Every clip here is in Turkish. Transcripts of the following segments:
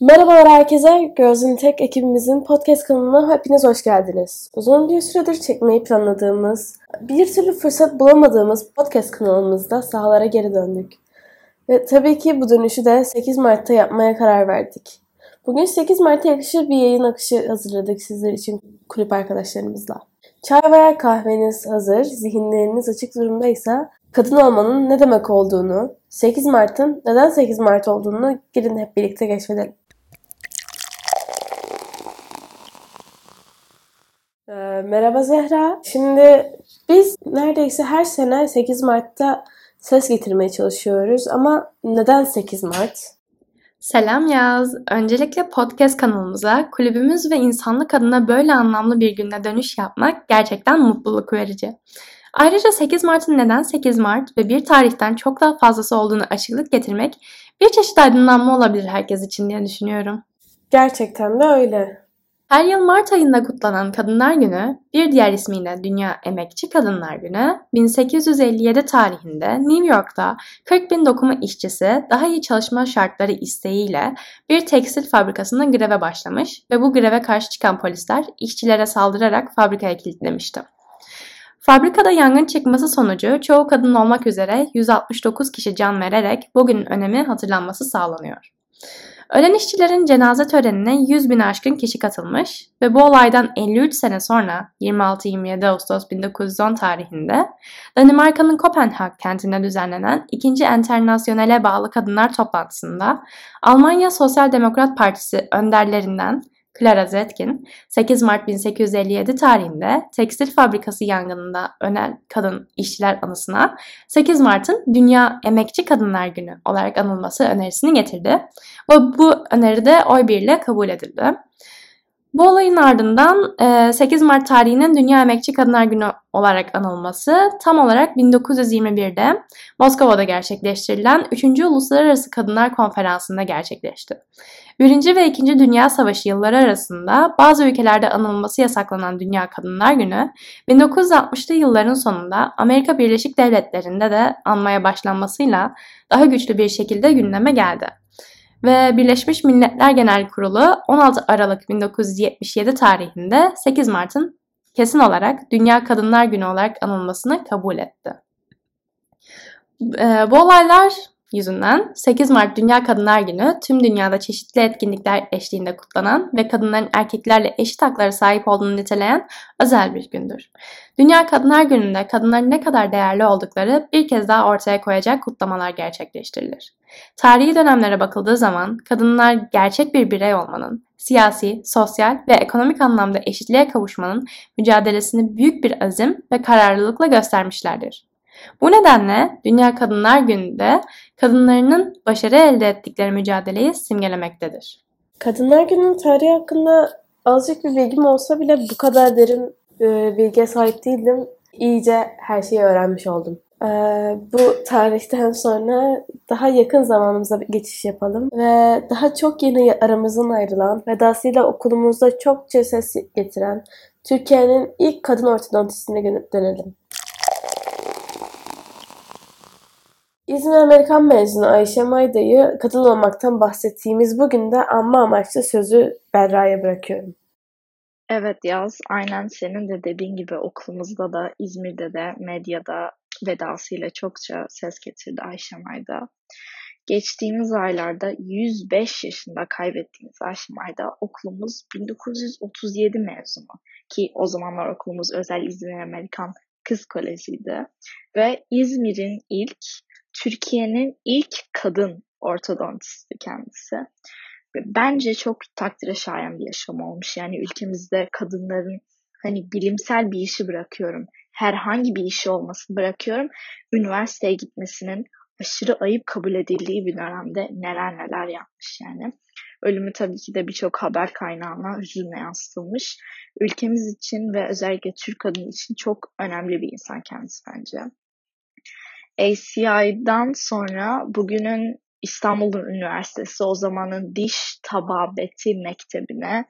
Merhabalar herkese. İn Tech ekibimizin podcast kanalına hepiniz hoş geldiniz. Uzun bir süredir çekmeyi planladığımız, bir türlü fırsat bulamadığımız podcast kanalımızda sahalara geri döndük. Ve tabii ki bu dönüşü de 8 Mart'ta yapmaya karar verdik. Bugün 8 Mart'a yakışır bir yayın akışı hazırladık sizler için kulüp arkadaşlarımızla. Çay veya kahveniz hazır, zihinleriniz açık durumdaysa kadın olmanın ne demek olduğunu, 8 Mart'ın neden 8 Mart olduğunu gelin hep birlikte keşfedelim. Merhaba Zehra. Şimdi biz neredeyse her sene 8 Mart'ta ses getirmeye çalışıyoruz ama neden 8 Mart? Selam Yaz. Öncelikle podcast kanalımıza, kulübümüz ve insanlık adına böyle anlamlı bir günde dönüş yapmak gerçekten mutluluk verici. Ayrıca 8 Mart'ın neden 8 Mart ve bir tarihten çok daha fazlası olduğunu açıklık getirmek bir çeşit aydınlanma olabilir herkes için diye düşünüyorum. Gerçekten de öyle. Her yıl Mart ayında kutlanan Kadınlar Günü, bir diğer ismiyle Dünya Emekçi Kadınlar Günü, 1857 tarihinde New York'ta 40 bin dokuma işçisi daha iyi çalışma şartları isteğiyle bir tekstil fabrikasında greve başlamış ve bu greve karşı çıkan polisler işçilere saldırarak fabrikaya kilitlemişti. Fabrikada yangın çıkması sonucu çoğu kadın olmak üzere 169 kişi can vererek bugünün önemi hatırlanması sağlanıyor. Ölen işçilerin cenaze törenine 100 bin aşkın kişi katılmış ve bu olaydan 53 sene sonra 26-27 Ağustos 1910 tarihinde Danimarka'nın Kopenhag kentinde düzenlenen 2. Enternasyonel'e bağlı kadınlar toplantısında Almanya Sosyal Demokrat Partisi önderlerinden Clara Zetkin, 8 Mart 1857 tarihinde tekstil fabrikası yangınında ölen kadın işçiler anısına 8 Mart'ın Dünya Emekçi Kadınlar Günü olarak anılması önerisini getirdi. Ve bu öneri de oy birliğiyle kabul edildi. Bu olayın ardından 8 Mart tarihinin Dünya Emekçi Kadınlar Günü olarak anılması tam olarak 1921'de Moskova'da gerçekleştirilen 3. Uluslararası Kadınlar Konferansı'nda gerçekleşti. Birinci ve İkinci Dünya Savaşı yılları arasında bazı ülkelerde anılması yasaklanan Dünya Kadınlar Günü, 1960'lı yılların sonunda Amerika Birleşik Devletleri'nde de anmaya başlanmasıyla daha güçlü bir şekilde gündeme geldi. Ve Birleşmiş Milletler Genel Kurulu 16 Aralık 1977 tarihinde 8 Mart'ın kesin olarak Dünya Kadınlar Günü olarak anılmasını kabul etti. Bu olaylar yüzünden 8 Mart Dünya Kadınlar Günü tüm dünyada çeşitli etkinlikler eşliğinde kutlanan ve kadınların erkeklerle eşit haklara sahip olduğunu niteleyen özel bir gündür. Dünya Kadınlar Günü'nde kadınların ne kadar değerli oldukları bir kez daha ortaya koyacak kutlamalar gerçekleştirilir. Tarihi dönemlere bakıldığı zaman kadınlar gerçek bir birey olmanın, siyasi, sosyal ve ekonomik anlamda eşitliğe kavuşmanın mücadelesini büyük bir azim ve kararlılıkla göstermişlerdir. Bu nedenle Dünya Kadınlar Günü'nde kadınlarının başarı elde ettikleri mücadeleyi simgelemektedir. Kadınlar Günü'nün tarihi hakkında azıcık bir bilgim olsa bile bu kadar derin e, bilgiye sahip değildim. İyice her şeyi öğrenmiş oldum. E, bu tarihten sonra daha yakın zamanımıza geçiş yapalım ve daha çok yeni aramızdan ayrılan, vedasıyla okulumuzda çokça ses getiren Türkiye'nin ilk kadın ortodontistine dönelim. İzmir Amerikan mezunu Ayşe Mayda'yı kadın olmaktan bahsettiğimiz bugün de anma amaçlı sözü Berra'ya bırakıyorum. Evet Yaz, aynen senin de dediğin gibi okulumuzda da İzmir'de de medyada vedasıyla çokça ses getirdi Ayşe Mayda. Geçtiğimiz aylarda 105 yaşında kaybettiğimiz Ayşe Mayda okulumuz 1937 mezunu ki o zamanlar okulumuz özel İzmir Amerikan Kız Koleji'ydi ve İzmir'in ilk Türkiye'nin ilk kadın ortodontisti kendisi. Bence çok takdire şayan bir yaşam olmuş. Yani ülkemizde kadınların hani bilimsel bir işi bırakıyorum. Herhangi bir işi olmasını bırakıyorum. Üniversiteye gitmesinin aşırı ayıp kabul edildiği bir dönemde neler neler yapmış yani. Ölümü tabii ki de birçok haber kaynağına hüzünle yansıtılmış. Ülkemiz için ve özellikle Türk kadını için çok önemli bir insan kendisi bence. ACI'dan sonra bugünün İstanbul Üniversitesi o zamanın diş tababeti mektebine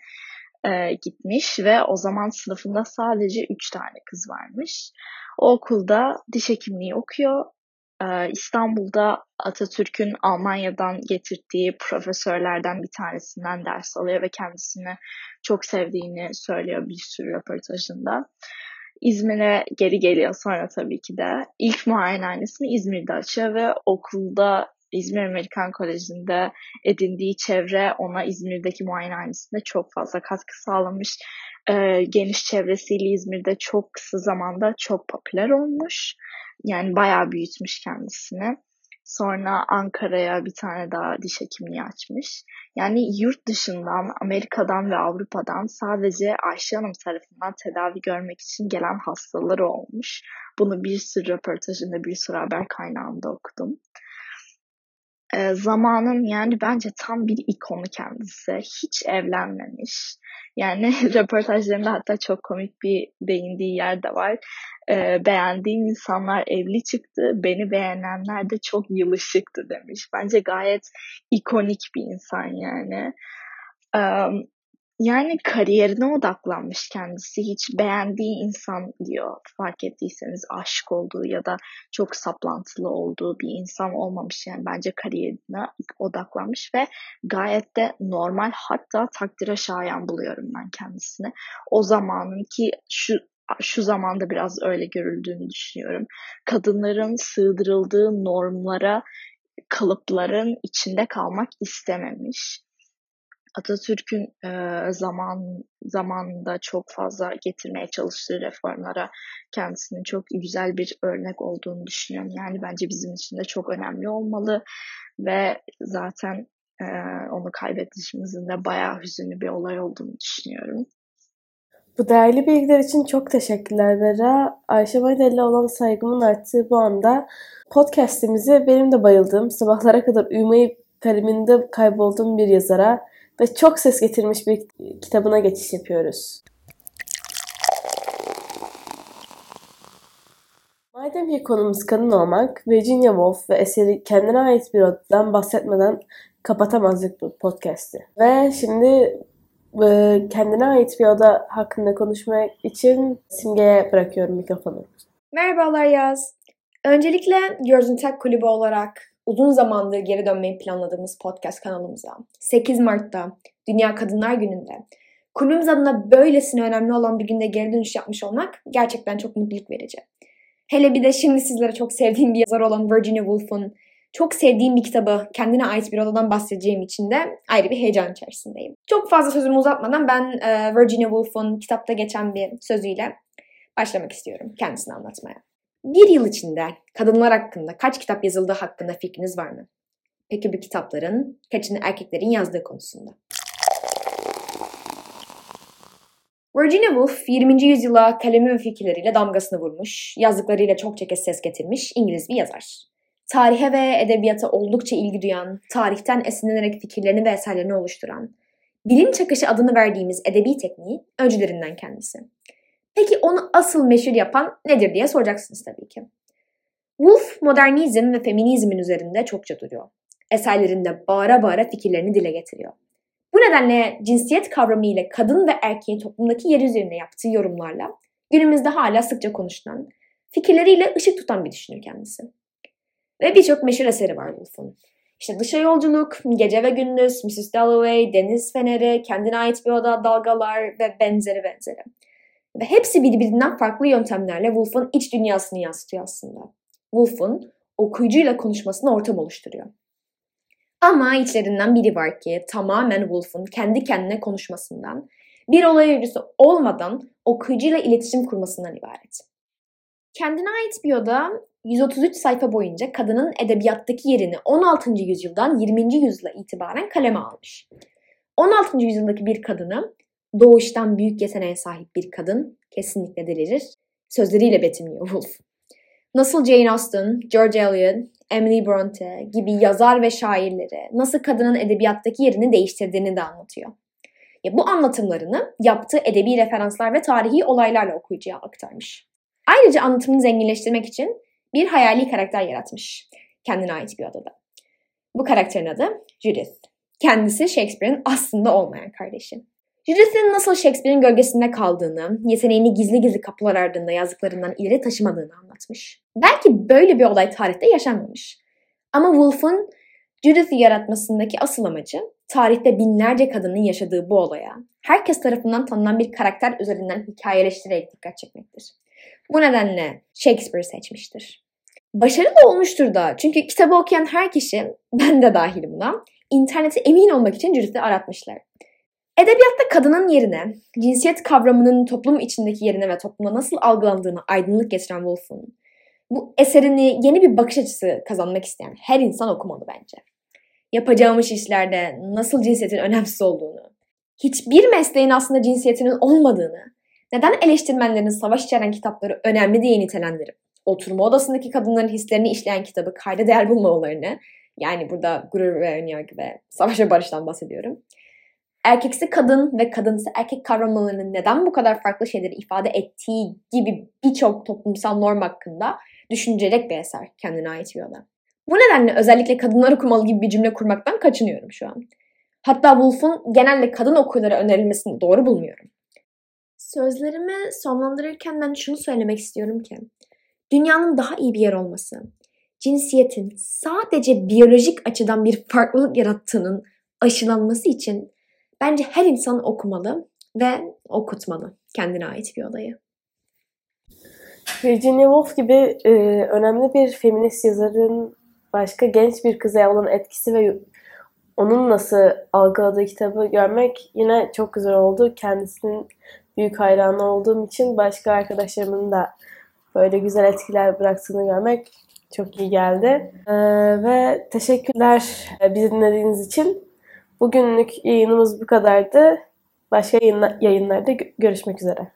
e, gitmiş ve o zaman sınıfında sadece 3 tane kız varmış. O okulda diş hekimliği okuyor Ee, İstanbul'da Atatürk'ün Almanya'dan getirdiği profesörlerden bir tanesinden ders alıyor ve kendisini çok sevdiğini söylüyor bir sürü röportajında. İzmir'e geri geliyor sonra tabii ki de. İlk muayenehanesini İzmir'de açıyor ve okulda İzmir Amerikan Koleji'nde edindiği çevre ona İzmir'deki muayenehanesinde çok fazla katkı sağlamış. Ee, geniş çevresiyle İzmir'de çok kısa zamanda çok popüler olmuş. Yani bayağı büyütmüş kendisini. Sonra Ankara'ya bir tane daha diş hekimliği açmış. Yani yurt dışından, Amerika'dan ve Avrupa'dan sadece Ayşe Hanım tarafından tedavi görmek için gelen hastaları olmuş. Bunu bir sürü röportajında, bir sürü haber kaynağında okudum e, zamanın yani bence tam bir ikonu kendisi. Hiç evlenmemiş. Yani röportajlarında hatta çok komik bir değindiği yer de var. E, beğendiğim insanlar evli çıktı. Beni beğenenler de çok yılışıktı demiş. Bence gayet ikonik bir insan yani. Um, yani kariyerine odaklanmış kendisi. Hiç beğendiği insan diyor fark ettiyseniz aşık olduğu ya da çok saplantılı olduğu bir insan olmamış. Yani bence kariyerine odaklanmış ve gayet de normal hatta takdire şayan buluyorum ben kendisini. O zamanın ki şu şu zamanda biraz öyle görüldüğünü düşünüyorum. Kadınların sığdırıldığı normlara, kalıpların içinde kalmak istememiş Atatürk'ün e, zaman zamanında çok fazla getirmeye çalıştığı reformlara kendisinin çok güzel bir örnek olduğunu düşünüyorum. Yani bence bizim için de çok önemli olmalı ve zaten e, onu kaybedişimizin de bayağı hüzünlü bir olay olduğunu düşünüyorum. Bu değerli bilgiler için çok teşekkürler Vera. Ayşe Baydel'le olan saygımın arttığı bu anda podcastimizi benim de bayıldığım, sabahlara kadar uyumayıp kaleminde kaybolduğum bir yazara ve çok ses getirmiş bir kitabına geçiş yapıyoruz. Madem ki konumuz kadın olmak, Virginia Woolf ve eseri kendine ait bir odadan bahsetmeden kapatamazdık bu podcast'i. Ve şimdi e, kendine ait bir oda hakkında konuşmak için Simge'ye bırakıyorum mikrofonu. Merhabalar Yaz. Öncelikle Gözün Tek Kulübü olarak uzun zamandır geri dönmeyi planladığımız podcast kanalımıza 8 Mart'ta Dünya Kadınlar Günü'nde kulübümüz adına böylesine önemli olan bir günde geri dönüş yapmış olmak gerçekten çok mutluluk verici. Hele bir de şimdi sizlere çok sevdiğim bir yazar olan Virginia Woolf'un çok sevdiğim bir kitabı kendine ait bir odadan bahsedeceğim için de ayrı bir heyecan içerisindeyim. Çok fazla sözümü uzatmadan ben e, Virginia Woolf'un kitapta geçen bir sözüyle başlamak istiyorum kendisini anlatmaya. Bir yıl içinde kadınlar hakkında kaç kitap yazıldığı hakkında fikriniz var mı? Peki bu kitapların kaçını erkeklerin yazdığı konusunda? Virginia Woolf 20. yüzyıla kalemi ve fikirleriyle damgasını vurmuş, yazdıklarıyla çok kez ses getirmiş İngiliz bir yazar. Tarihe ve edebiyata oldukça ilgi duyan, tarihten esinlenerek fikirlerini ve eserlerini oluşturan, bilim çakışı adını verdiğimiz edebi tekniği öncülerinden kendisi. Peki onu asıl meşhur yapan nedir diye soracaksınız tabii ki. Woolf modernizm ve feminizmin üzerinde çokça duruyor. Eserlerinde bağıra bağıra fikirlerini dile getiriyor. Bu nedenle cinsiyet kavramı ile kadın ve erkeğin toplumdaki yeri üzerine yaptığı yorumlarla günümüzde hala sıkça konuşulan, fikirleriyle ışık tutan bir düşünür kendisi. Ve birçok meşhur eseri var Woolf'un. İşte Dışa Yolculuk, Gece ve Gündüz, Mrs. Dalloway, Deniz Feneri, Kendine Ait Bir Oda, Dalgalar ve benzeri benzeri. Ve hepsi birbirinden farklı yöntemlerle Wolf'un iç dünyasını yansıtıyor aslında. Wolf'un okuyucuyla konuşmasına ortam oluşturuyor. Ama içlerinden biri var ki tamamen Wolf'un kendi kendine konuşmasından, bir olay örgüsü olmadan okuyucuyla iletişim kurmasından ibaret. Kendine ait bir oda 133 sayfa boyunca kadının edebiyattaki yerini 16. yüzyıldan 20. yüzyıla itibaren kaleme almış. 16. yüzyıldaki bir kadını doğuştan büyük yeteneğe sahip bir kadın kesinlikle delirir. Sözleriyle betimliyor Woolf. Nasıl Jane Austen, George Eliot, Emily Bronte gibi yazar ve şairleri nasıl kadının edebiyattaki yerini değiştirdiğini de anlatıyor. Ya bu anlatımlarını yaptığı edebi referanslar ve tarihi olaylarla okuyucuya aktarmış. Ayrıca anlatımını zenginleştirmek için bir hayali karakter yaratmış. Kendine ait bir odada. Bu karakterin adı Judith. Kendisi Shakespeare'in aslında olmayan kardeşi. Judith'in nasıl Shakespeare'in gölgesinde kaldığını, yeteneğini gizli gizli kapılar ardında yazdıklarından ileri taşımadığını anlatmış. Belki böyle bir olay tarihte yaşanmamış. Ama Woolf'un Judith'i yaratmasındaki asıl amacı tarihte binlerce kadının yaşadığı bu olaya herkes tarafından tanınan bir karakter üzerinden hikayeleştirerek dikkat çekmektir. Bu nedenle Shakespeare seçmiştir. Başarılı olmuştur da çünkü kitabı okuyan her kişi, ben de dahil buna, interneti emin olmak için Judith'i aratmışlar. Edebiyatta kadının yerine, cinsiyet kavramının toplum içindeki yerine ve toplumda nasıl algılandığını aydınlık getiren Woolf'un, bu eserini yeni bir bakış açısı kazanmak isteyen her insan okumalı bence. Yapacağımız işlerde nasıl cinsiyetin önemsiz olduğunu, hiçbir mesleğin aslında cinsiyetinin olmadığını, neden eleştirmenlerin savaş içeren kitapları önemli diye nitelendirip, oturma odasındaki kadınların hislerini işleyen kitabı kayda değer bulmalarını, yani burada gurur ve önyargı ve savaş ve barıştan bahsediyorum, erkeksi kadın ve kadınsı erkek kavramlarının neden bu kadar farklı şeyleri ifade ettiği gibi birçok toplumsal norm hakkında düşünecek bir eser kendine ait bir adam. Bu nedenle özellikle kadınlar okumalı gibi bir cümle kurmaktan kaçınıyorum şu an. Hatta Woolf'un genelde kadın okuyuculara önerilmesini doğru bulmuyorum. Sözlerimi sonlandırırken ben şunu söylemek istiyorum ki dünyanın daha iyi bir yer olması, cinsiyetin sadece biyolojik açıdan bir farklılık yarattığının aşılanması için bence her insan okumalı ve okutmalı kendine ait bir olayı. Virginia Woolf gibi e, önemli bir feminist yazarın başka genç bir kıza olan etkisi ve onun nasıl algıladığı kitabı görmek yine çok güzel oldu. Kendisinin büyük hayranı olduğum için başka arkadaşlarımın da böyle güzel etkiler bıraktığını görmek çok iyi geldi. Ee, ve teşekkürler bizi dinlediğiniz için. Bugünlük yayınımız bu kadardı. Başka yayınlarda görüşmek üzere.